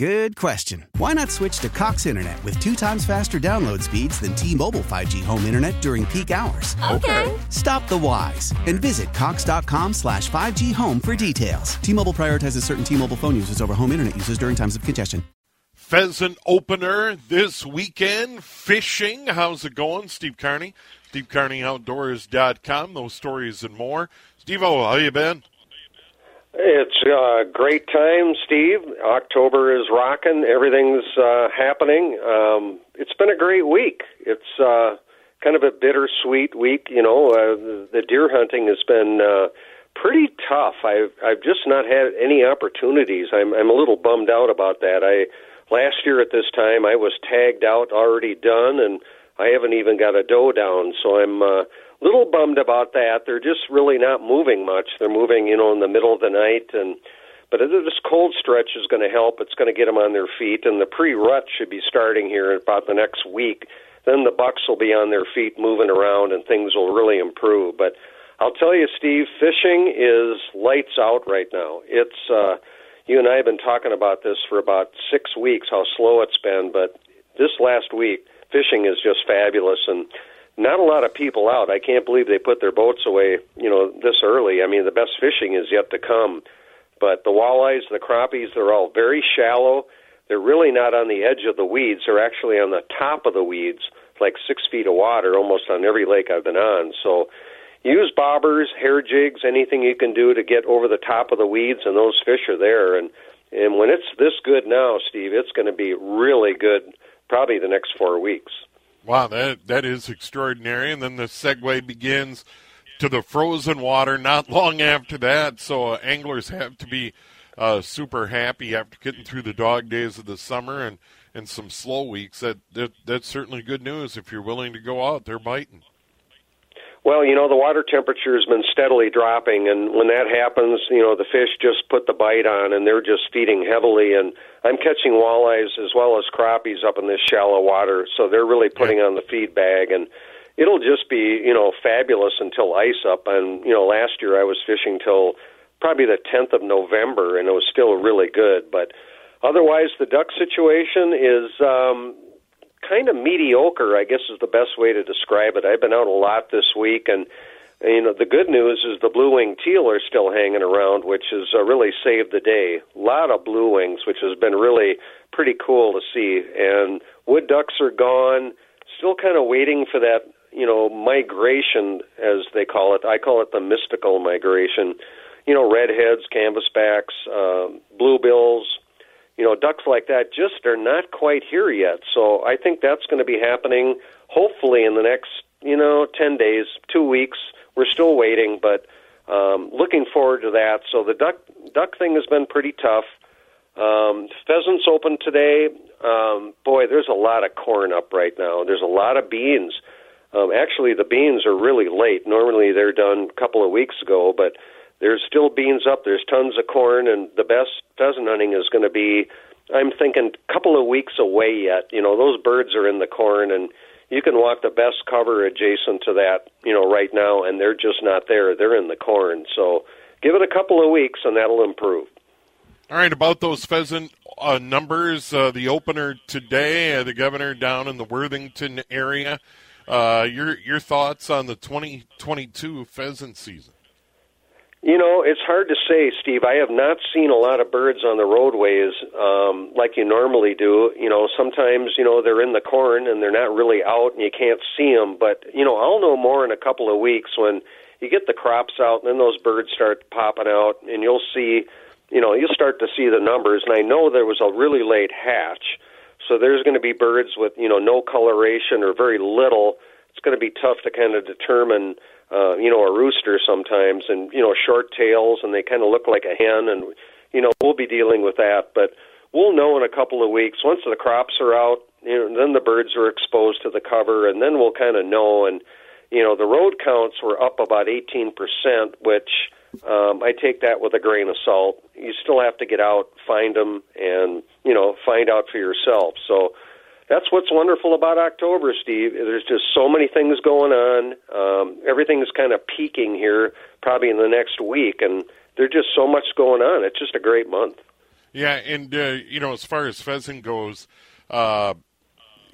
Good question. Why not switch to Cox Internet with two times faster download speeds than T-Mobile 5G home internet during peak hours? Okay. Stop the whys and visit cox.com slash 5G home for details. T-Mobile prioritizes certain T-Mobile phone users over home internet users during times of congestion. Pheasant opener this weekend. Fishing. How's it going? Steve Carney. SteveCarneyOutdoors.com. Those stories and more. Steve O, how you been? It's a great time, Steve. October is rocking. Everything's uh, happening. Um, it's been a great week. It's uh, kind of a bittersweet week. You know, uh, the, deer hunting has been uh, pretty tough. I've I've just not had any opportunities. I'm I'm a little bummed out about that. I last year at this time I was tagged out, already done, and I haven't even got a doe down. So I'm uh, little bummed about that. They're just really not moving much. They're moving, you know, in the middle of the night, and but this cold stretch is going to help. It's going to get them on their feet, and the pre-rut should be starting here about the next week. Then the bucks will be on their feet, moving around, and things will really improve. But I'll tell you, Steve, fishing is lights out right now. It's uh, you and I have been talking about this for about six weeks, how slow it's been, but this last week, fishing is just fabulous, and not a lot of people out. I can't believe they put their boats away, you know, this early. I mean, the best fishing is yet to come. But the walleyes, the crappies, they're all very shallow. They're really not on the edge of the weeds. They're actually on the top of the weeds, like six feet of water, almost on every lake I've been on. So use bobbers, hair jigs, anything you can do to get over the top of the weeds, and those fish are there. And and when it's this good now, Steve, it's going to be really good. Probably the next four weeks. Wow, that that is extraordinary. And then the segue begins to the frozen water not long after that. So uh, anglers have to be uh, super happy after getting through the dog days of the summer and, and some slow weeks. That, that that's certainly good news if you're willing to go out there biting. Well, you know, the water temperature has been steadily dropping, and when that happens, you know, the fish just put the bite on and they're just feeding heavily. And I'm catching walleyes as well as crappies up in this shallow water, so they're really putting on the feed bag. And it'll just be, you know, fabulous until ice up. And, you know, last year I was fishing till probably the 10th of November, and it was still really good. But otherwise, the duck situation is, um, kind of mediocre, I guess is the best way to describe it. I've been out a lot this week, and you know the good news is the blue wing teal are still hanging around, which has uh, really saved the day. A lot of blue wings, which has been really pretty cool to see. And wood ducks are gone. Still kind of waiting for that, you know, migration as they call it. I call it the mystical migration. You know, redheads, canvasbacks, uh, bluebills, you know, ducks like that just are not quite here yet. So I think that's going to be happening hopefully in the next, you know, 10 days, two weeks. We're still waiting, but um, looking forward to that. So the duck duck thing has been pretty tough. Um, pheasants open today. Um, boy, there's a lot of corn up right now. There's a lot of beans. Um, actually, the beans are really late. Normally, they're done a couple of weeks ago, but there's still beans up. There's tons of corn, and the best pheasant hunting is going to be, I'm thinking, a couple of weeks away yet. You know, those birds are in the corn, and you can walk the best cover adjacent to that, you know, right now, and they're just not there. They're in the corn. So give it a couple of weeks, and that'll improve. All right, about those pheasant uh, numbers, uh, the opener today, uh, the governor down in the Worthington area. Uh, your your thoughts on the 2022 pheasant season? You know, it's hard to say, Steve. I have not seen a lot of birds on the roadways um, like you normally do. You know, sometimes you know they're in the corn and they're not really out, and you can't see them. But you know, I'll know more in a couple of weeks when you get the crops out, and then those birds start popping out, and you'll see you know, you'll start to see the numbers. And I know there was a really late hatch, so there's going to be birds with you know no coloration or very little. It's going to be tough to kind of determine, uh, you know, a rooster sometimes, and you know, short tails, and they kind of look like a hen, and you know, we'll be dealing with that. But we'll know in a couple of weeks once the crops are out. You know, then the birds are exposed to the cover, and then we'll kind of know. And you know, the road counts were up about 18%, which um, I take that with a grain of salt. You still have to get out, find them, and you know, find out for yourself. So that's what's wonderful about October, Steve. There's just so many things going on. Um, everything's kind of peaking here, probably in the next week, and there's just so much going on. It's just a great month. Yeah, and uh, you know, as far as pheasant goes, uh,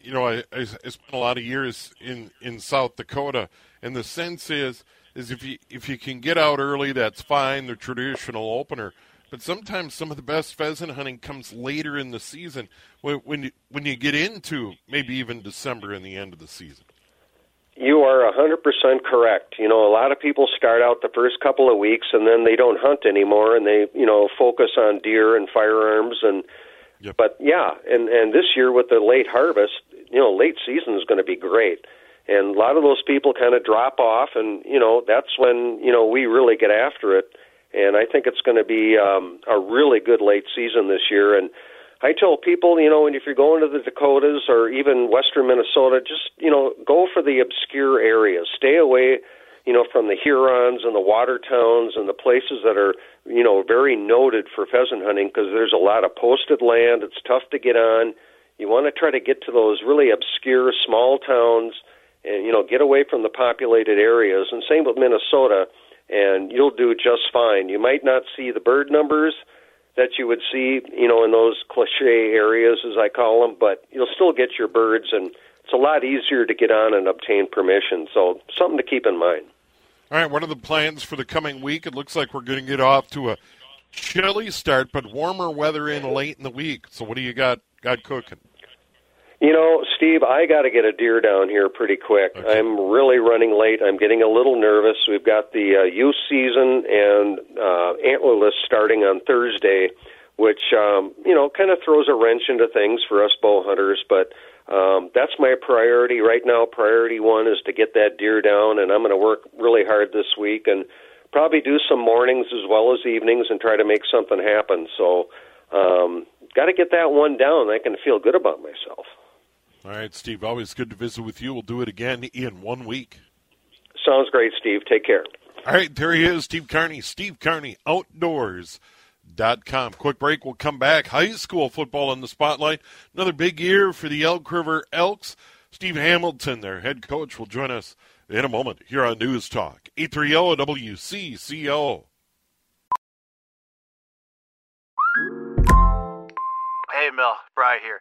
you know, I, I, I spent a lot of years in in South Dakota, and the sense is is if you if you can get out early, that's fine. The traditional opener, but sometimes some of the best pheasant hunting comes later in the season when when you, when you get into maybe even December and the end of the season. You are a 100% correct. You know, a lot of people start out the first couple of weeks and then they don't hunt anymore and they, you know, focus on deer and firearms and Yep. but yeah, and and this year with the late harvest, you know, late season is going to be great. And a lot of those people kind of drop off and, you know, that's when, you know, we really get after it. And I think it's going to be um a really good late season this year and I tell people, you know, and if you're going to the Dakotas or even western Minnesota, just, you know, go for the obscure areas. Stay away, you know, from the Hurons and the Watertowns and the places that are, you know, very noted for pheasant hunting because there's a lot of posted land. It's tough to get on. You want to try to get to those really obscure small towns and, you know, get away from the populated areas. And same with Minnesota, and you'll do just fine. You might not see the bird numbers that you would see, you know, in those cliche areas, as I call them, but you'll still get your birds, and it's a lot easier to get on and obtain permission. So, something to keep in mind. All right, what are the plans for the coming week? It looks like we're going to get off to a chilly start, but warmer weather in late in the week. So, what do you got got cooking? You know, Steve, I got to get a deer down here pretty quick. Okay. I'm really running late. I'm getting a little nervous. We've got the uh, youth season and uh, antlerless starting on Thursday, which um, you know kind of throws a wrench into things for us bow hunters. But um, that's my priority right now. Priority one is to get that deer down, and I'm going to work really hard this week and probably do some mornings as well as evenings and try to make something happen. So, um, got to get that one down. I can feel good about myself. All right, Steve, always good to visit with you. We'll do it again in one week. Sounds great, Steve. Take care. All right, there he is, Steve Carney. Steve Carney, Outdoors.com. Quick break. We'll come back. High school football in the spotlight. Another big year for the Elk River Elks. Steve Hamilton, their head coach, will join us in a moment here on News Talk. 830 WCCO. Hey, Mel, Bry here.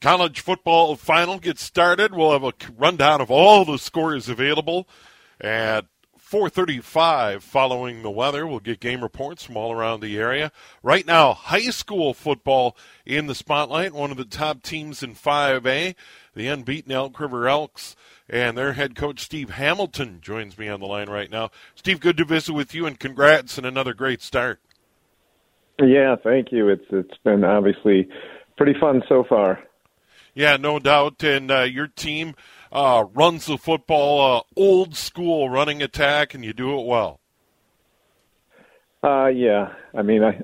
College football final gets started. We'll have a rundown of all the scores available at 435 following the weather. We'll get game reports from all around the area. Right now, high school football in the spotlight. One of the top teams in 5A, the unbeaten Elk River Elks, and their head coach Steve Hamilton joins me on the line right now. Steve, good to visit with you, and congrats on another great start. Yeah, thank you. It's it's been obviously pretty fun so far. Yeah, no doubt. And uh, your team uh, runs the football uh, old school running attack, and you do it well. Uh, yeah, I mean, I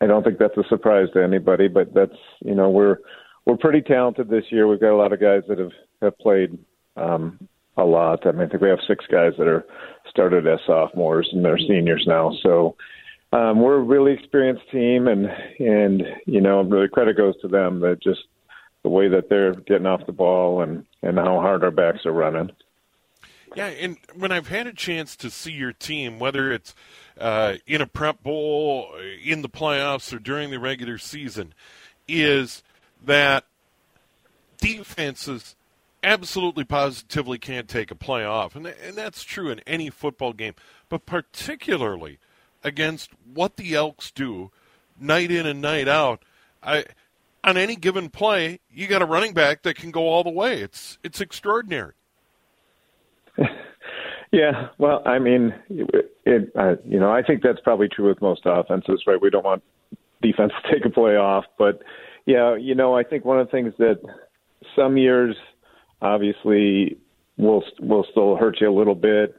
I don't think that's a surprise to anybody, but that's you know we're we're pretty talented this year. We've got a lot of guys that have have played um, a lot. I mean, I think we have six guys that are started as sophomores and they're seniors now. So um, we're a really experienced team, and and you know the credit goes to them that just the way that they're getting off the ball and and how hard our backs are running. Yeah, and when I've had a chance to see your team, whether it's uh, in a prep bowl, in the playoffs, or during the regular season, is that defenses absolutely positively can't take a play off. And, and that's true in any football game, but particularly against what the Elks do night in and night out. I on any given play, you got a running back that can go all the way. It's it's extraordinary. yeah, well, I mean, it, it uh, you know, I think that's probably true with most offenses, right? We don't want defense to take a play off, but yeah, you know, I think one of the things that some years obviously will will still hurt you a little bit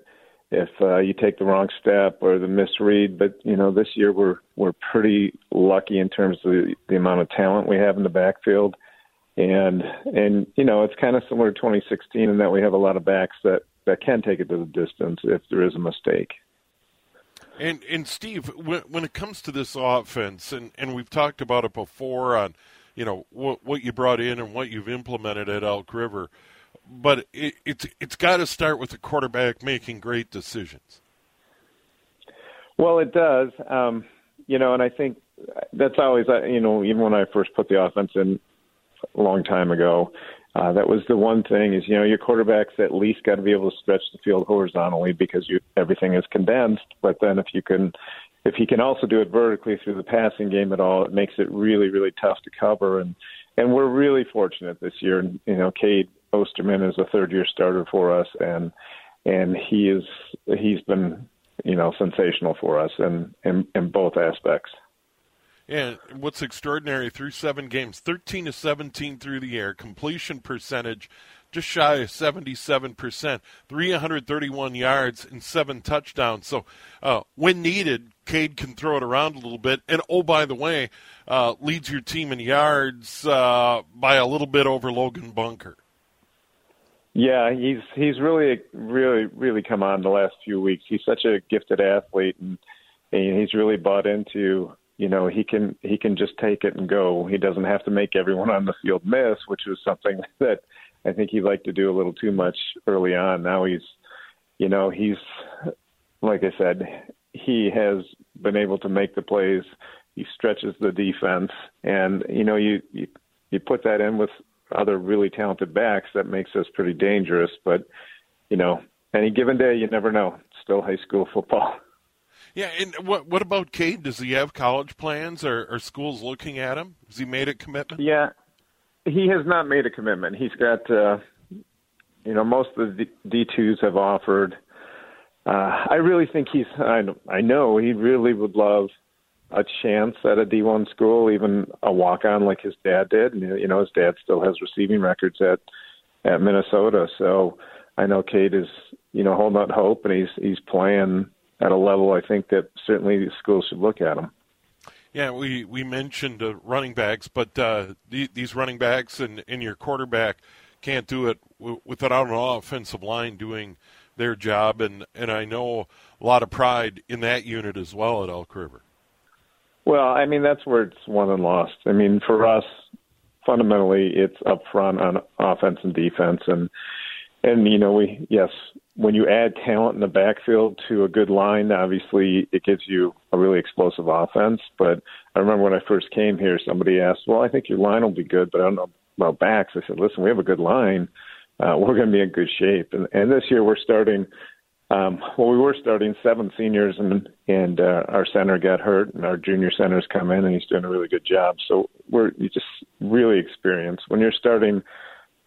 if uh, you take the wrong step or the misread. But you know, this year we're we're pretty lucky in terms of the, the amount of talent we have in the backfield, and and you know, it's kind of similar to 2016 in that we have a lot of backs that that can take it to the distance if there is a mistake. And and Steve, when, when it comes to this offense, and, and we've talked about it before on, you know, what what you brought in and what you've implemented at Elk River but it, it's it's got to start with the quarterback making great decisions. Well, it does, um, you know, and I think that's always, uh, you know, even when I first put the offense in a long time ago, uh, that was the one thing is, you know, your quarterbacks at least got to be able to stretch the field horizontally because you everything is condensed. But then if you can, if he can also do it vertically through the passing game at all, it makes it really, really tough to cover. And and we're really fortunate this year. You know, Cade Osterman is a third year starter for us, and and he is he's been you know sensational for us in in, in both aspects. Yeah, what's extraordinary through seven games, 13 to 17 through the air, completion percentage just shy of 77%, 331 yards and seven touchdowns. So uh, when needed, Cade can throw it around a little bit. And oh, by the way, uh, leads your team in yards uh, by a little bit over Logan Bunker. Yeah, he's he's really really really come on the last few weeks. He's such a gifted athlete, and, and he's really bought into you know he can he can just take it and go. He doesn't have to make everyone on the field miss, which was something that I think he liked to do a little too much early on. Now he's you know he's like I said, he has been able to make the plays. He stretches the defense, and you know you you, you put that in with other really talented backs, that makes us pretty dangerous. But you know, any given day, you never know. It's still high school football. Yeah, and what what about Cade? Does he have college plans, or are schools looking at him? Has he made a commitment? Yeah, he has not made a commitment. He's got, uh, you know, most of the D twos have offered. Uh, I really think he's. I I know he really would love a chance at a D1 school, even a walk on like his dad did. And, you know, his dad still has receiving records at at Minnesota. So I know Cade is, you know, holding out hope and he's he's playing at a level I think that certainly schools should look at him. Yeah, we we mentioned uh, running backs, but uh, the, these running backs and, and your quarterback can't do it w- without an offensive line doing their job, and and I know a lot of pride in that unit as well at Elk River. Well, I mean that's where it's won and lost. I mean, for us, fundamentally, it's up front on offense and defense, and and you know we yes, when you add talent in the backfield to a good line, obviously it gives you a really explosive offense. But I remember when I first came here, somebody asked, "Well, I think your line will be good, but I don't know about backs." I said, "Listen, we have a good line. Uh, we're going to be in good shape." And and this year we're starting um, well, we were starting seven seniors, and and uh, our center got hurt, and our junior center's come in, and he's doing a really good job. So we're you just really experienced. When you're starting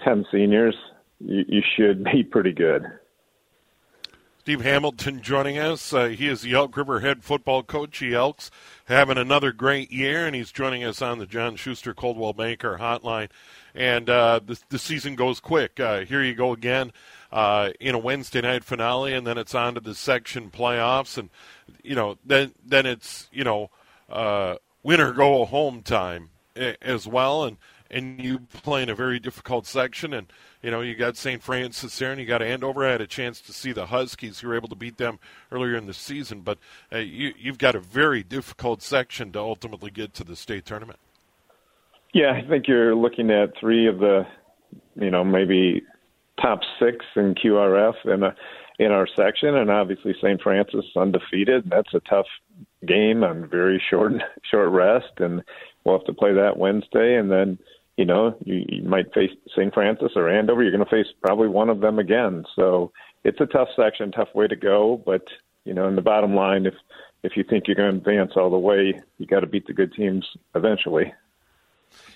ten seniors, you, you should be pretty good. Steve Hamilton joining us. Uh, he is the Elk River head football coach. The Elks having another great year, and he's joining us on the John Schuster Coldwell Banker hotline. And uh, the, the season goes quick. Uh, here you go again uh, in a Wednesday night finale, and then it's on to the section playoffs, and you know then then it's you know uh, win or go home time as well, and and you play in a very difficult section, and you know you got St. Francis there, and you got Andover. I had a chance to see the Huskies. You were able to beat them earlier in the season, but uh, you you've got a very difficult section to ultimately get to the state tournament. Yeah, I think you're looking at three of the, you know, maybe top six in QRF in a, in our section, and obviously St. Francis undefeated. That's a tough game on very short short rest, and we'll have to play that Wednesday, and then you know you, you might face St. Francis or Andover. You're going to face probably one of them again. So it's a tough section, tough way to go, but you know, in the bottom line, if if you think you're going to advance all the way, you got to beat the good teams eventually.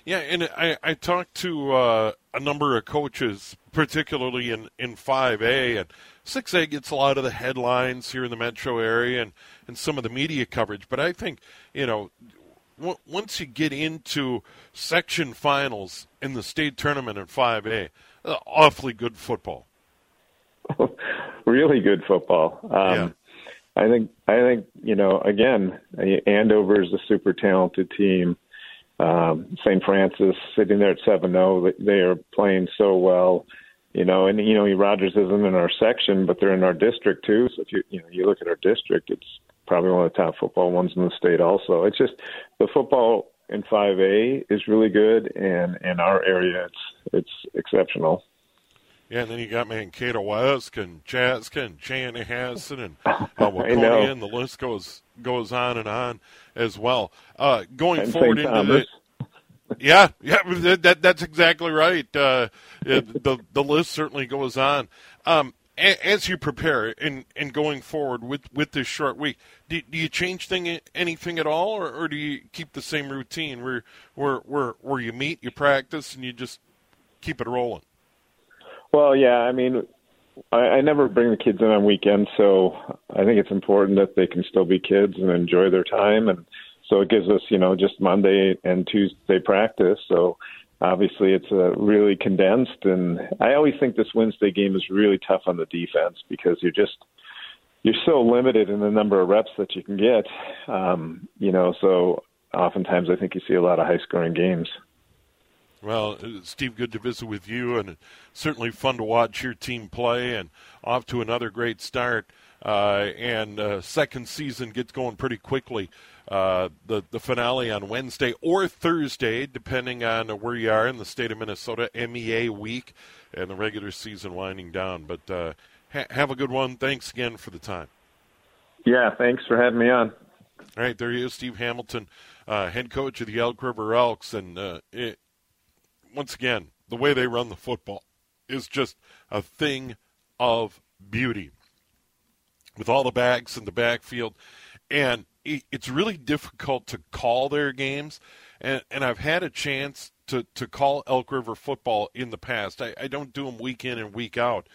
Yeah, and I, I talked to uh, a number of coaches, particularly in, in 5A, and 6A gets a lot of the headlines here in the metro area and, and some of the media coverage. But I think, you know, w- once you get into section finals in the state tournament in 5A, uh, awfully good football. really good football. Um, yeah. I think I think you know again Andover is a super talented team um, St. Francis sitting there at seven zero. They are playing so well, you know. And you know, Rogers isn't in our section, but they're in our district too. So if you you know you look at our district, it's probably one of the top football ones in the state. Also, it's just the football in 5A is really good, and in our area, it's it's exceptional. Yeah, and then you got Mankato West and Chaska and Chanhassen and uh, Waconia, and the list goes goes on and on as well. Uh, going and forward St. into Thomas. the yeah, yeah, that, that's exactly right. Uh, it, the the list certainly goes on. Um, as you prepare and and going forward with, with this short week, do, do you change thing anything at all, or, or do you keep the same routine where where where where you meet, you practice, and you just keep it rolling? Well, yeah, I mean, I, I never bring the kids in on weekends, so I think it's important that they can still be kids and enjoy their time, and so it gives us, you know, just Monday and Tuesday practice. So obviously, it's uh, really condensed, and I always think this Wednesday game is really tough on the defense because you're just you're so limited in the number of reps that you can get, um, you know. So oftentimes, I think you see a lot of high scoring games. Well, uh, Steve, good to visit with you, and certainly fun to watch your team play, and off to another great start. Uh, and uh, second season gets going pretty quickly. Uh, the the finale on Wednesday or Thursday, depending on where you are in the state of Minnesota. MEA week, and the regular season winding down. But uh, ha- have a good one. Thanks again for the time. Yeah, thanks for having me on. All right, there he is, Steve Hamilton, uh, head coach of the Elk River Elks, and it, once again, the way they run the football is just a thing of beauty. With all the backs in the backfield, and it's really difficult to call their games. And, and I've had a chance to, to call Elk River football in the past. I, I don't do them week in and week out,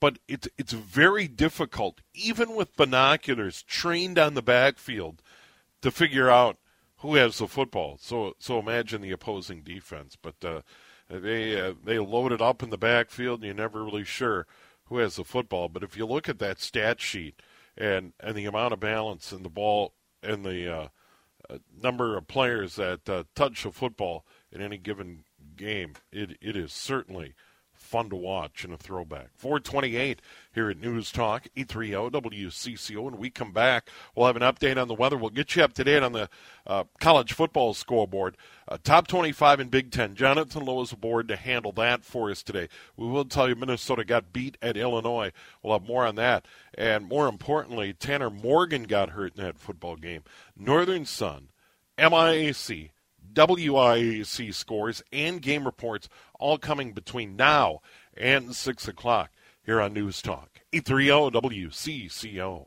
but it's it's very difficult, even with binoculars trained on the backfield, to figure out who has the football. So so imagine the opposing defense. But uh, they uh, they load it up in the backfield, and you're never really sure who has the football. But if you look at that stat sheet and and the amount of balance in the ball and the uh, uh, number of players that uh, touch the football in any given game, it it is certainly fun to watch and a throwback. 428 here at News Talk, 830 WCCO. When we come back, we'll have an update on the weather. We'll get you up to date on the uh, college football scoreboard. Uh, top 25 in Big Ten. Jonathan Lowe is aboard to handle that for us today. We will tell you Minnesota got beat at Illinois. We'll have more on that. And more importantly, Tanner Morgan got hurt in that football game. Northern Sun, MIAC, WIAC scores and game reports all coming between now and 6 o'clock here on News Talk 830 WCCO.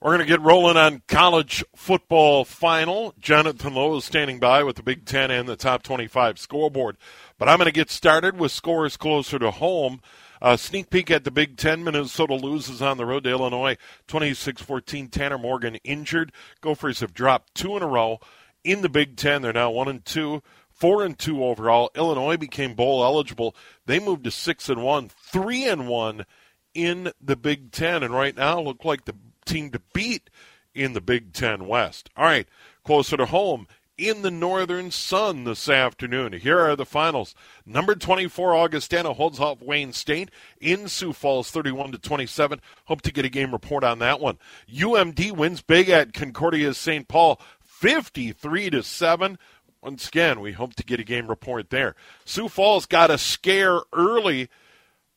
We're going to get rolling on college football final. Jonathan Lowe is standing by with the Big Ten and the top 25 scoreboard. But I'm going to get started with scores closer to home. A sneak peek at the Big Ten. Minnesota loses on the road to Illinois 26 14. Tanner Morgan injured. Gophers have dropped two in a row in the Big Ten. They're now 1 and 2 four and two overall. Illinois became bowl eligible. They moved to six and one, three and one in the Big Ten, and right now look like the team to beat in the Big Ten West. All right, closer to home in the Northern Sun this afternoon. Here are the finals. Number 24 Augustana holds off Wayne State in Sioux Falls 31 to 27. Hope to get a game report on that one. UMD wins big at Concordia St. Paul 53 to 7. Once again, we hope to get a game report there. Sioux Falls got a scare early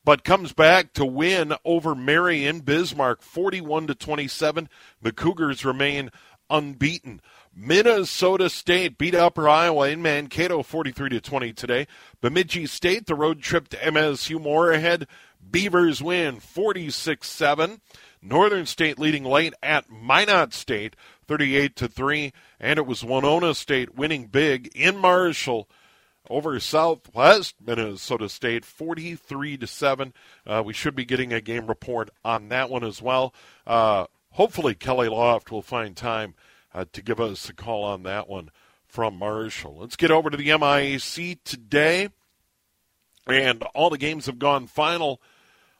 but comes back to win over Marion Bismarck 41 to 27. The Cougars remain unbeaten. Minnesota State beat Upper Iowa in Mankato 43 to 20 today. Bemidji State the road trip to MSU Moorhead. Beavers win 46-7. Northern State leading late at Minot State 38 to 3 and it was Winona State winning big in Marshall over Southwest Minnesota State, 43 to seven. Uh, we should be getting a game report on that one as well. Uh, hopefully, Kelly Loft will find time uh, to give us a call on that one from Marshall. Let's get over to the MIAC today, and all the games have gone final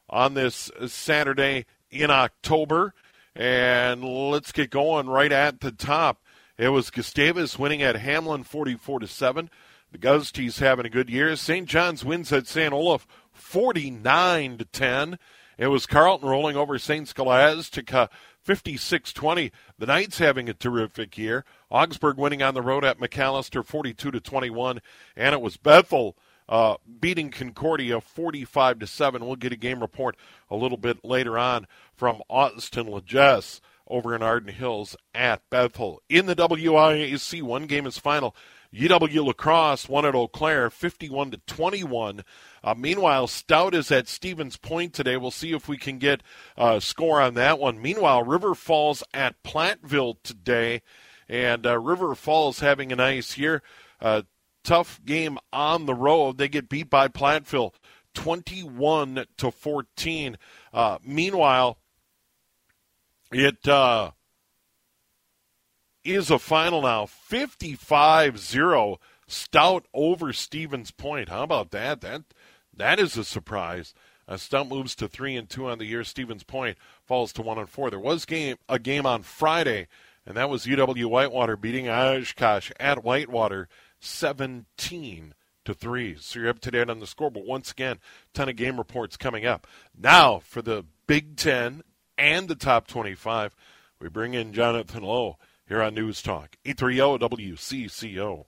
on this Saturday in October. And let's get going right at the top. It was Gustavus winning at Hamline 44 to 7. The Gusties having a good year. St. John's wins at St. Olaf 49 to 10. It was Carleton rolling over St. Scholastica 56-20. The Knights having a terrific year. Augsburg winning on the road at Macalester 42 to 21, and it was Bethel uh, beating Concordia 45 to 7. We'll get a game report a little bit later on from Austin Legess over in Arden Hills at Bethel. In the WIAC, one game is final. UW La Crosse won at Eau Claire 51 to 21. Uh, meanwhile, Stout is at Stevens Point today. We'll see if we can get a score on that one. Meanwhile, River Falls at Platteville today, and uh, River Falls having a nice year. Uh, tough game on the road. They get beat by Platteville 21 to 14. Uh, meanwhile, it uh, is a final now 55 0 Stout over Stevens Point. How about that? That that is a surprise. Uh, Stout moves to three and two on the year. Stevens Point falls to one and four. There was game a game on Friday, and that was UW Whitewater beating Oshkosh at Whitewater, seventeen to three. So you're up to date on the score. But once again, ton of game reports coming up. Now for the Big Ten and the top twenty-five, we bring in Jonathan Lowe here on News Talk, 830 WCCO.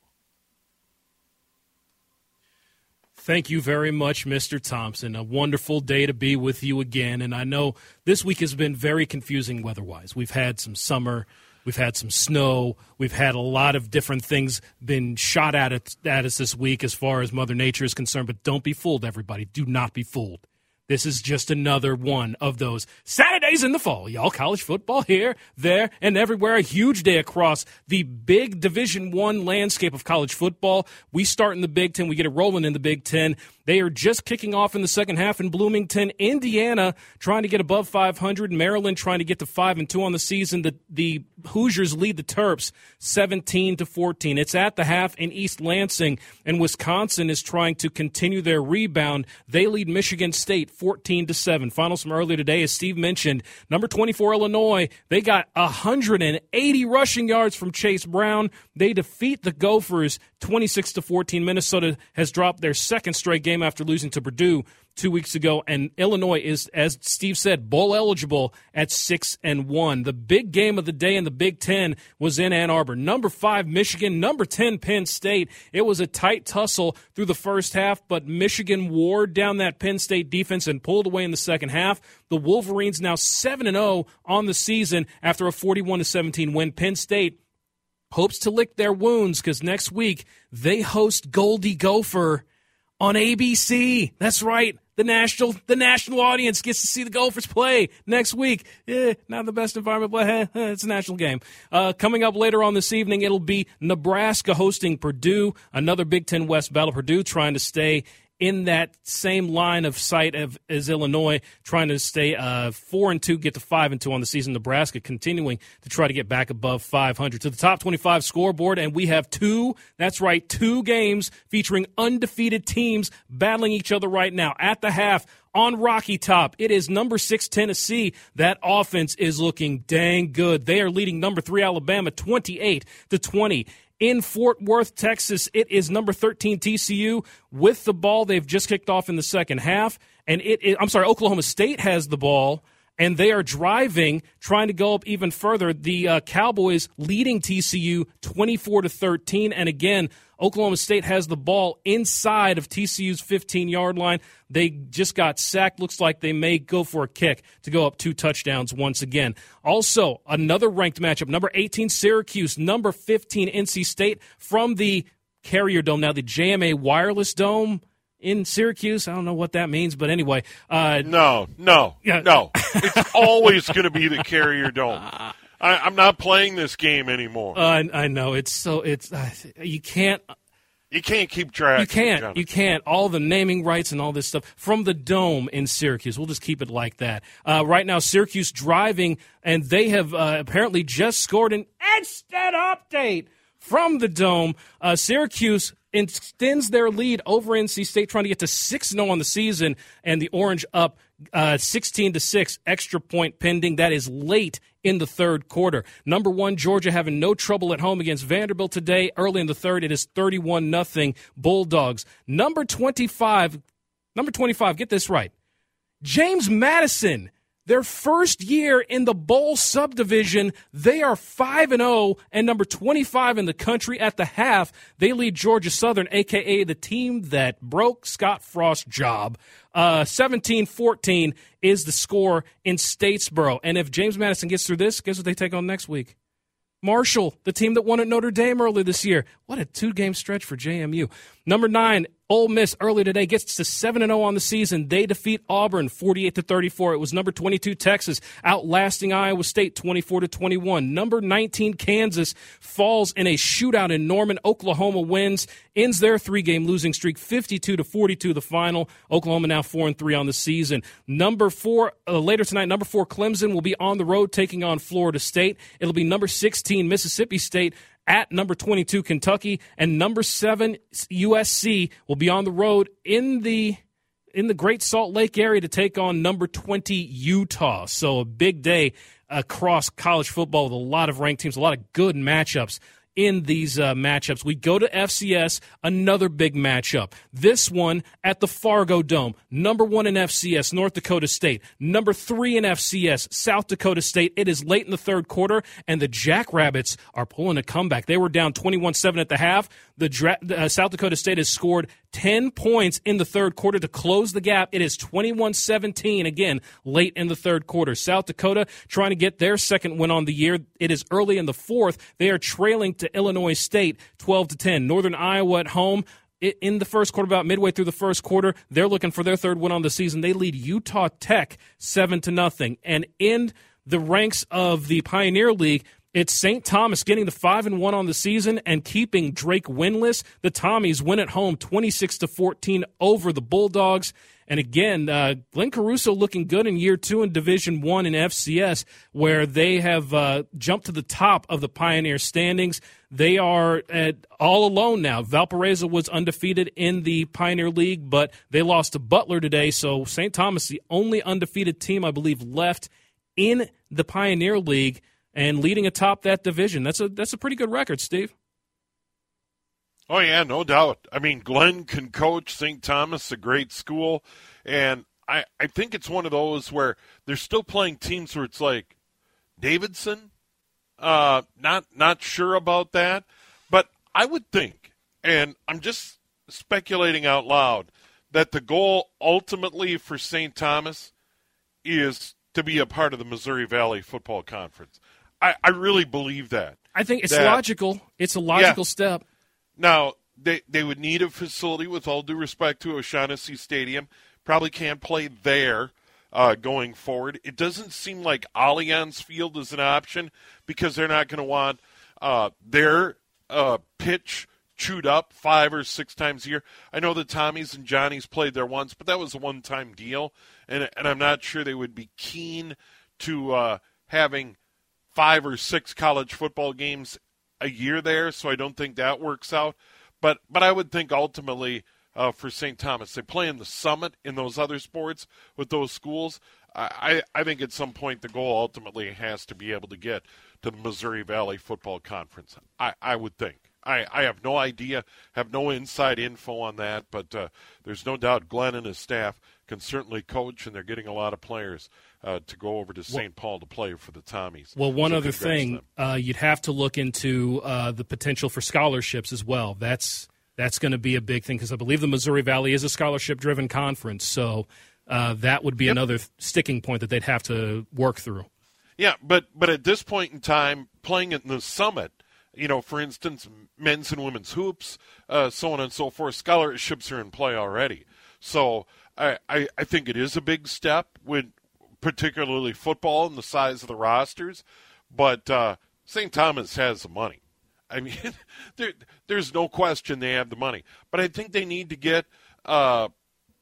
Thank you very much, Mr. Thompson. A wonderful day to be with you again. And I know this week has been very confusing weather wise. We've had some summer, we've had some snow, we've had a lot of different things been shot at, it, at us this week as far as Mother Nature is concerned. But don't be fooled, everybody. Do not be fooled. This is just another one of those Saturdays in the fall. Y'all college football here, there, and everywhere. A huge day across the big Division One landscape of college football. We start in the Big Ten. We get it rolling in the Big Ten. They are just kicking off in the second half in Bloomington, Indiana, trying to get above 500. Maryland trying to get to five and two on the season. The the Hoosiers lead the Terps 17 to 14. It's at the half in East Lansing, and Wisconsin is trying to continue their rebound. They lead Michigan State 14 to seven. Finals from earlier today, as Steve mentioned, number 24 Illinois. They got 180 rushing yards from Chase Brown. They defeat the Gophers 26 to 14. Minnesota has dropped their second straight game after losing to Purdue two weeks ago, and Illinois is, as Steve said, bowl eligible at six and one. The big game of the day in the Big Ten was in Ann Arbor. Number five, Michigan. Number ten, Penn State. It was a tight tussle through the first half, but Michigan wore down that Penn State defense and pulled away in the second half. The Wolverines now seven and zero on the season after a forty-one to seventeen win. Penn State hopes to lick their wounds because next week they host Goldie Gopher on ABC. That's right. the national the national audience gets to see the Gophers play next week. Eh, not the best environment, but eh, eh, it's a national game. Uh, coming up later on this evening, it'll be Nebraska hosting Purdue, another Big Ten West battle. Purdue trying to stay in that same line of sight of, as Illinois, trying to stay uh, four and two, get to five and two on the season. Nebraska continuing to try to get back above 500 to the top 25 scoreboard, and we have two. That's right, two games featuring undefeated teams battling each other right now at the half. On Rocky Top, it is number six Tennessee. That offense is looking dang good. They are leading number three Alabama 28 to 20 in Fort Worth, Texas. It is number 13 TCU with the ball. They've just kicked off in the second half. And it, it, I'm sorry, Oklahoma State has the ball and they are driving, trying to go up even further. The uh, Cowboys leading TCU 24 to 13. And again, Oklahoma State has the ball inside of TCU's 15 yard line. They just got sacked. Looks like they may go for a kick to go up two touchdowns once again. Also, another ranked matchup number 18 Syracuse, number 15 NC State from the Carrier Dome, now the JMA Wireless Dome in Syracuse. I don't know what that means, but anyway. Uh, no, no, Yeah. no. It's always going to be the Carrier Dome. I, I'm not playing this game anymore. uh, I, I know it's so it's uh, you can't you can't keep track. You can't. Jonathan. You can't. All the naming rights and all this stuff from the dome in Syracuse. We'll just keep it like that. Uh, right now, Syracuse driving, and they have uh, apparently just scored an instant update from the dome. Uh, Syracuse extends their lead over NC State, trying to get to six 0 on the season, and the Orange up uh, 16 to 6 extra point pending that is late in the third quarter. Number one georgia having no trouble at home against vanderbilt today. Early in the third it is 31 nothing bulldogs. Number 25 number 25 get this right. James madison their first year in the bowl subdivision they are 5 and 0 and number 25 in the country at the half they lead georgia southern aka the team that broke scott frost's job uh, 17-14 is the score in statesboro and if james madison gets through this guess what they take on next week Marshall, the team that won at Notre Dame earlier this year. What a two game stretch for JMU. Number nine, Ole Miss early today gets to 7 0 on the season. They defeat Auburn 48 to 34. It was number 22 Texas outlasting Iowa State 24 to 21. Number 19 Kansas falls in a shootout in Norman. Oklahoma wins, ends their three game losing streak 52 to 42 the final. Oklahoma now 4 and 3 on the season. Number 4 uh, later tonight, number 4 Clemson will be on the road taking on Florida State. It'll be number 16 Mississippi State at number 22 Kentucky and number 7 USC will be on the road in the in the Great Salt Lake area to take on number 20 Utah. So a big day across college football with a lot of ranked teams, a lot of good matchups in these uh, matchups. We go to FCS, another big matchup. This one at the Fargo Dome. Number one in FCS, North Dakota State. Number three in FCS, South Dakota State. It is late in the third quarter, and the Jackrabbits are pulling a comeback. They were down 21 7 at the half. The Dra- uh, South Dakota State has scored 10 points in the third quarter to close the gap. It is 21 17 again late in the third quarter. South Dakota trying to get their second win on the year. It is early in the fourth. They are trailing to Illinois State 12 to 10. Northern Iowa at home in the first quarter, about midway through the first quarter, they're looking for their third win on the season. They lead Utah Tech seven to nothing, and in the ranks of the Pioneer League. It's St. Thomas getting the five and one on the season and keeping Drake winless. The Tommies win at home, twenty six to fourteen over the Bulldogs. And again, uh, Glenn Caruso looking good in year two in Division One in FCS, where they have uh, jumped to the top of the Pioneer standings. They are at, all alone now. Valparaiso was undefeated in the Pioneer League, but they lost to Butler today. So St. Thomas, the only undefeated team I believe left in the Pioneer League and leading atop that division. That's a that's a pretty good record, Steve. Oh yeah, no doubt. I mean, Glenn can coach St. Thomas, a great school, and I I think it's one of those where they're still playing teams where it's like Davidson. Uh, not not sure about that, but I would think, and I'm just speculating out loud, that the goal ultimately for St. Thomas is to be a part of the Missouri Valley Football Conference. I, I really believe that. I think it's That- logical. It's a logical Yeah. step. Now, they, they would need a facility, with all due respect to O'Shaughnessy Stadium, probably can't play there uh, going forward. It doesn't seem like Allianz Field is an option because they're not going to want uh, their uh, pitch chewed up five or six times a year. I know the Tommies and Johnnies played there once, but that was a one time deal, and and I'm not sure they would be keen to uh, having five or six college football games a year there. So I don't think that works out. But but I would think ultimately. Uh, for St. Thomas. They play in the summit in those other sports with those schools. I, I think at some point the goal ultimately has to be able to get to the Missouri Valley Football Conference. I, I would think. I, I have no idea, have no inside info on that, but uh, there's no doubt Glenn and his staff can certainly coach, and they're getting a lot of players uh, to go over to St. Paul to play for the Tommies. Well, one so other thing, uh, you'd have to look into uh, the potential for scholarships as well. That's that's going to be a big thing because I believe the Missouri Valley is a scholarship-driven conference, so uh, that would be yep. another sticking point that they'd have to work through. Yeah, but but at this point in time, playing in the Summit you know, for instance, men's and women's hoops, uh, so on and so forth. Scholarships are in play already. So I, I, think it is a big step with particularly football and the size of the rosters. But uh, St. Thomas has the money. I mean, there, there's no question they have the money. But I think they need to get uh,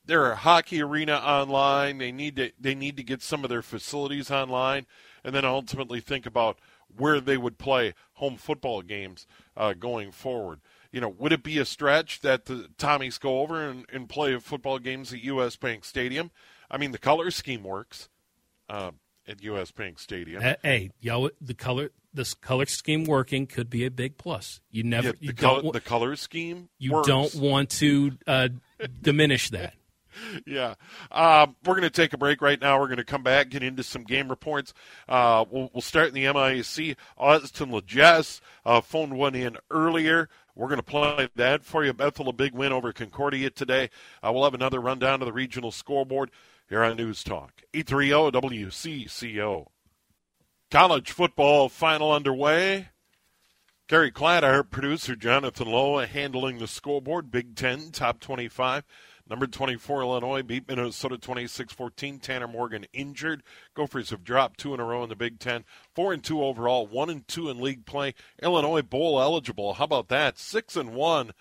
their hockey arena online. They need to they need to get some of their facilities online, and then ultimately think about where they would play home football games uh, going forward. You know, would it be a stretch that the Tommies go over and, and play football games at U.S. Bank Stadium? I mean, the color scheme works uh, at U.S. Bank Stadium. Hey, yo, the color this color scheme working could be a big plus. You never yeah, the, you color, don't, the color scheme. You works. don't want to uh, diminish that. yeah. Um, we're going to take a break right now. We're going to come back, get into some game reports. Uh, we'll, we'll, start in the MIAC. Austin LaJess uh, phoned one in earlier. We're going to play that for you. Bethel, a big win over Concordia today. Uh, we'll have another rundown of the regional scoreboard here on News Talk. 830 WCCO. College football final underway. Gary Klatt, our producer, Jonathan Lowe, handling the scoreboard. Big Ten, top 25. Number 24, Illinois beat Minnesota 26 14. Tanner Morgan injured. Gophers have dropped two in a row in the Big Ten. Four and two overall, one and two in league play. Illinois bowl eligible. How about that? Six and one,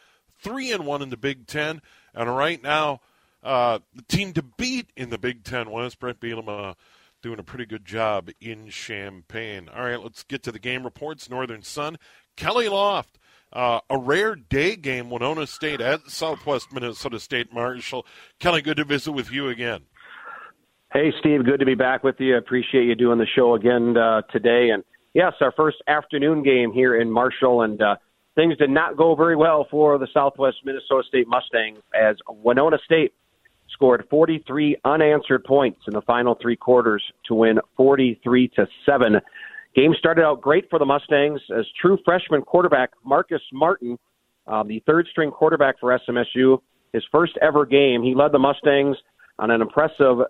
three and one in the Big Ten. And right now, uh, the team to beat in the Big Ten West, Bret Bielema doing a pretty good job in Champaign. All right, let's get to the game reports. Northern Sun, Kelly Loft uh, a rare day game, Winona State at Southwest Minnesota State Marshall. Kelly, good to visit with you again. Hey, Steve, good to be back with you. Appreciate you doing the show again uh, today. And yes, our first afternoon game here in Marshall, and uh, things did not go very well for the Southwest Minnesota State Mustangs as Winona State scored 43 unanswered points in the final three quarters to win 43 to seven Game started out great for the Mustangs as true freshman quarterback Marcus Martin, um, the third string quarterback for SMSU, his first ever game. He led the Mustangs on an impressive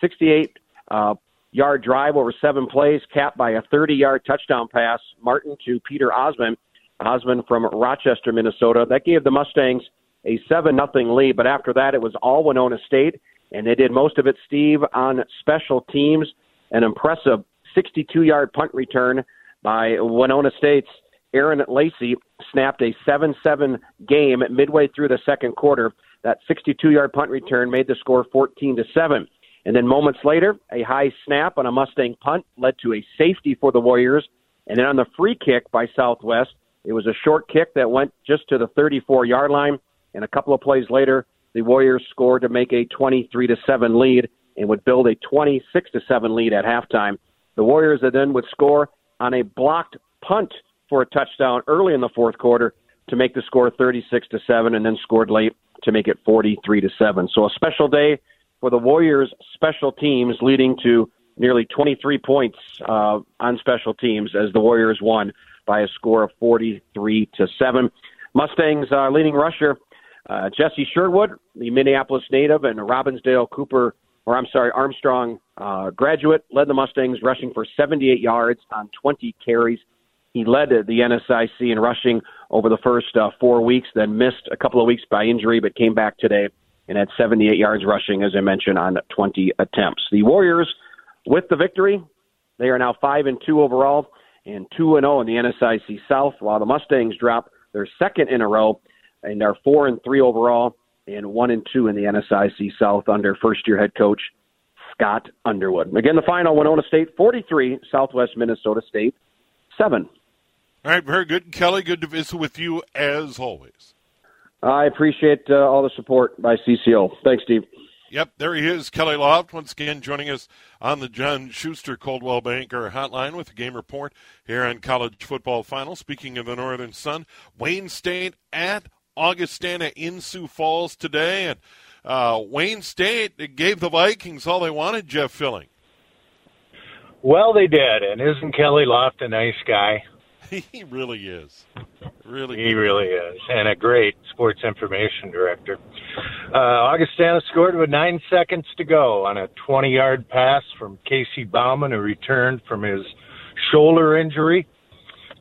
68 uh, yard drive over seven plays, capped by a 30 yard touchdown pass. Martin to Peter Osmond, Osmond from Rochester, Minnesota. That gave the Mustangs a 7 nothing lead, but after that, it was all Winona State, and they did most of it, Steve, on special teams. An impressive 62 yard punt return by Winona State's Aaron Lacey snapped a 7 7 game midway through the second quarter. That 62 yard punt return made the score 14 to 7. And then moments later, a high snap on a Mustang punt led to a safety for the Warriors. And then on the free kick by Southwest, it was a short kick that went just to the 34 yard line. And a couple of plays later, the Warriors scored to make a 23 to 7 lead and would build a 26 to 7 lead at halftime. The Warriors then would score on a blocked punt for a touchdown early in the fourth quarter to make the score 36 to 7 and then scored late to make it 43 to 7. So a special day for the Warriors special teams leading to nearly 23 points uh, on special teams as the Warriors won by a score of 43 to 7. Mustangs uh, leading rusher uh, Jesse Sherwood, the Minneapolis native, and Robbinsdale Cooper or I'm sorry, Armstrong uh, graduate, led the Mustangs rushing for 78 yards on 20 carries. He led the NSIC in rushing over the first uh, four weeks, then missed a couple of weeks by injury, but came back today and had 78 yards rushing, as I mentioned, on 20 attempts. The Warriors, with the victory, they are now five and two overall and two and zero in the NSIC South, while the Mustangs drop their second in a row and are four and three overall and one and two in the NSIC South under first year head coach Scott Underwood. Again, the final Winona State 43, Southwest Minnesota State 7. All right, very good. Kelly, good to visit with you as always. I appreciate uh, all the support by CCO. Thanks, Steve. Yep, there he is, Kelly Loft, once again joining us on the John Schuster Coldwell Banker Hotline with the game report here on college football final. Speaking of the Northern Sun, Wayne State at Augustana in Sioux Falls today, and uh, Wayne State gave the Vikings all they wanted. Jeff Filling. Well, they did, and isn't Kelly Loft a nice guy? he really is. Really, he really is, and a great sports information director. Uh, Augustana scored with nine seconds to go on a 20-yard pass from Casey Bauman, who returned from his shoulder injury.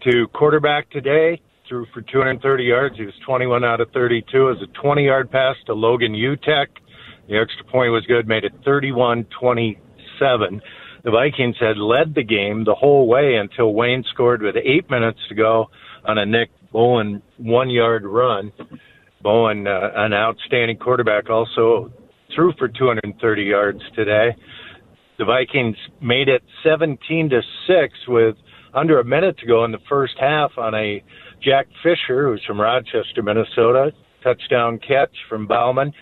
To quarterback today, threw for 230 yards. He was 21 out of 32. It was a 20-yard pass to Logan Utek. The extra point was good, made it 31-27. The Vikings had led the game the whole way until Wayne scored with eight minutes to go on a Nick Bowen one-yard run. Bowen, uh, an outstanding quarterback, also threw for 230 yards today. The Vikings made it 17 to six with under a minute to go in the first half on a Jack Fisher, who's from Rochester, Minnesota, touchdown catch from Bauman.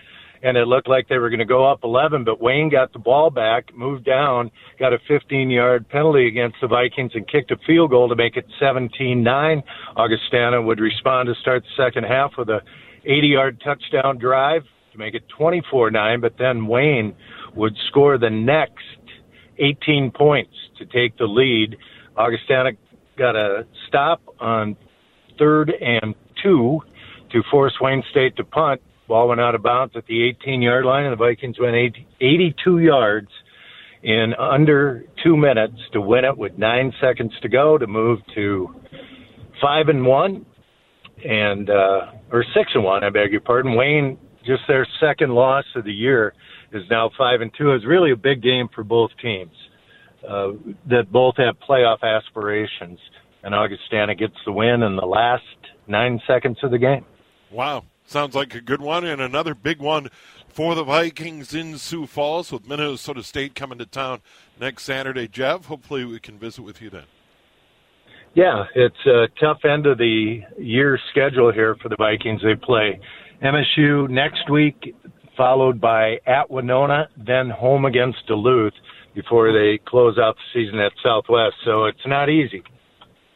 And it looked like they were going to go up 11, but Wayne got the ball back, moved down, got a 15 yard penalty against the Vikings, and kicked a field goal to make it 17 9. Augustana would respond to start the second half with a 80 yard touchdown drive to make it 24 9, but then Wayne would score the next 18 points to take the lead. Augustana got a stop on third and two to force Wayne State to punt. Ball went out of bounds at the 18 yard line, and the Vikings went 82 yards in under two minutes to win it with nine seconds to go to move to five and one and uh, or six and one. I beg your pardon. Wayne, just their second loss of the year, is now five and two. It's really a big game for both teams uh, that both have playoff aspirations. And Augustana gets the win in the last nine seconds of the game. Wow. Sounds like a good one, and another big one for the Vikings in Sioux Falls with Minnesota State coming to town next Saturday. Jeff, hopefully we can visit with you then. Yeah, it's a tough end of the year schedule here for the Vikings. They play MSU next week, followed by at Winona, then home against Duluth before they close out the season at Southwest. So it's not easy.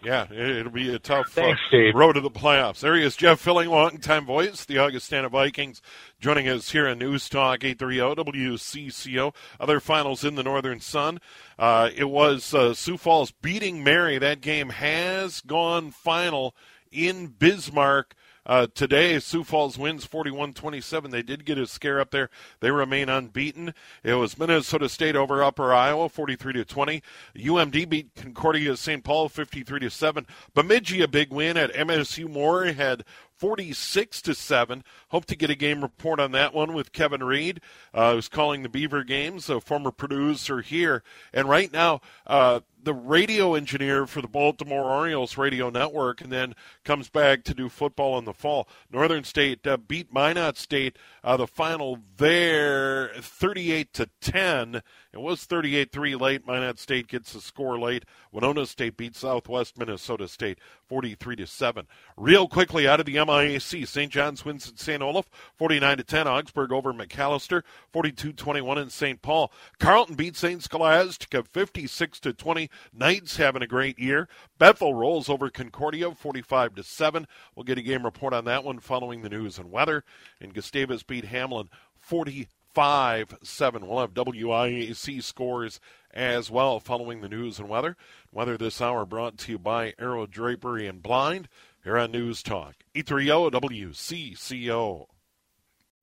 Yeah, it'll be a tough Thanks, uh, road to the playoffs. There he is, Jeff Filling, longtime voice, the Augustana Vikings, joining us here on News Talk 830 WCCO. Other finals in the Northern Sun. Uh, it was uh, Sioux Falls beating Mary. That game has gone final in Bismarck. Uh, today, Sioux Falls wins 41 27. They did get a scare up there. They remain unbeaten. It was Minnesota State over Upper Iowa 43 to 20. UMD beat Concordia St. Paul 53 to 7. Bemidji, a big win at MSU Moorhead 46 to 7. Hope to get a game report on that one with Kevin Reed, uh, who's calling the Beaver games, a former producer here. And right now, uh, the radio engineer for the Baltimore Orioles radio network, and then comes back to do football in the fall. Northern State uh, beat Minot State. Uh, the final there, 38 to 10. It was 38-3 late. Minot State gets a score late. Winona State beat Southwest Minnesota State 43 to 7. Real quickly out of the MIAC, St. John's wins at St. Olaf 49 to 10. Augsburg over Macalester. 42-21 in St. Paul. Carleton beat St. Scholastica 56 to 20. Knights having a great year. Bethel rolls over Concordia 45 to 7. We'll get a game report on that one following the news and weather. And Gustavus beat Hamline 40 5 7. We'll have WIAC scores as well following the news and weather. Weather this hour brought to you by Arrow Drapery and Blind here on News Talk. 830 WCCO.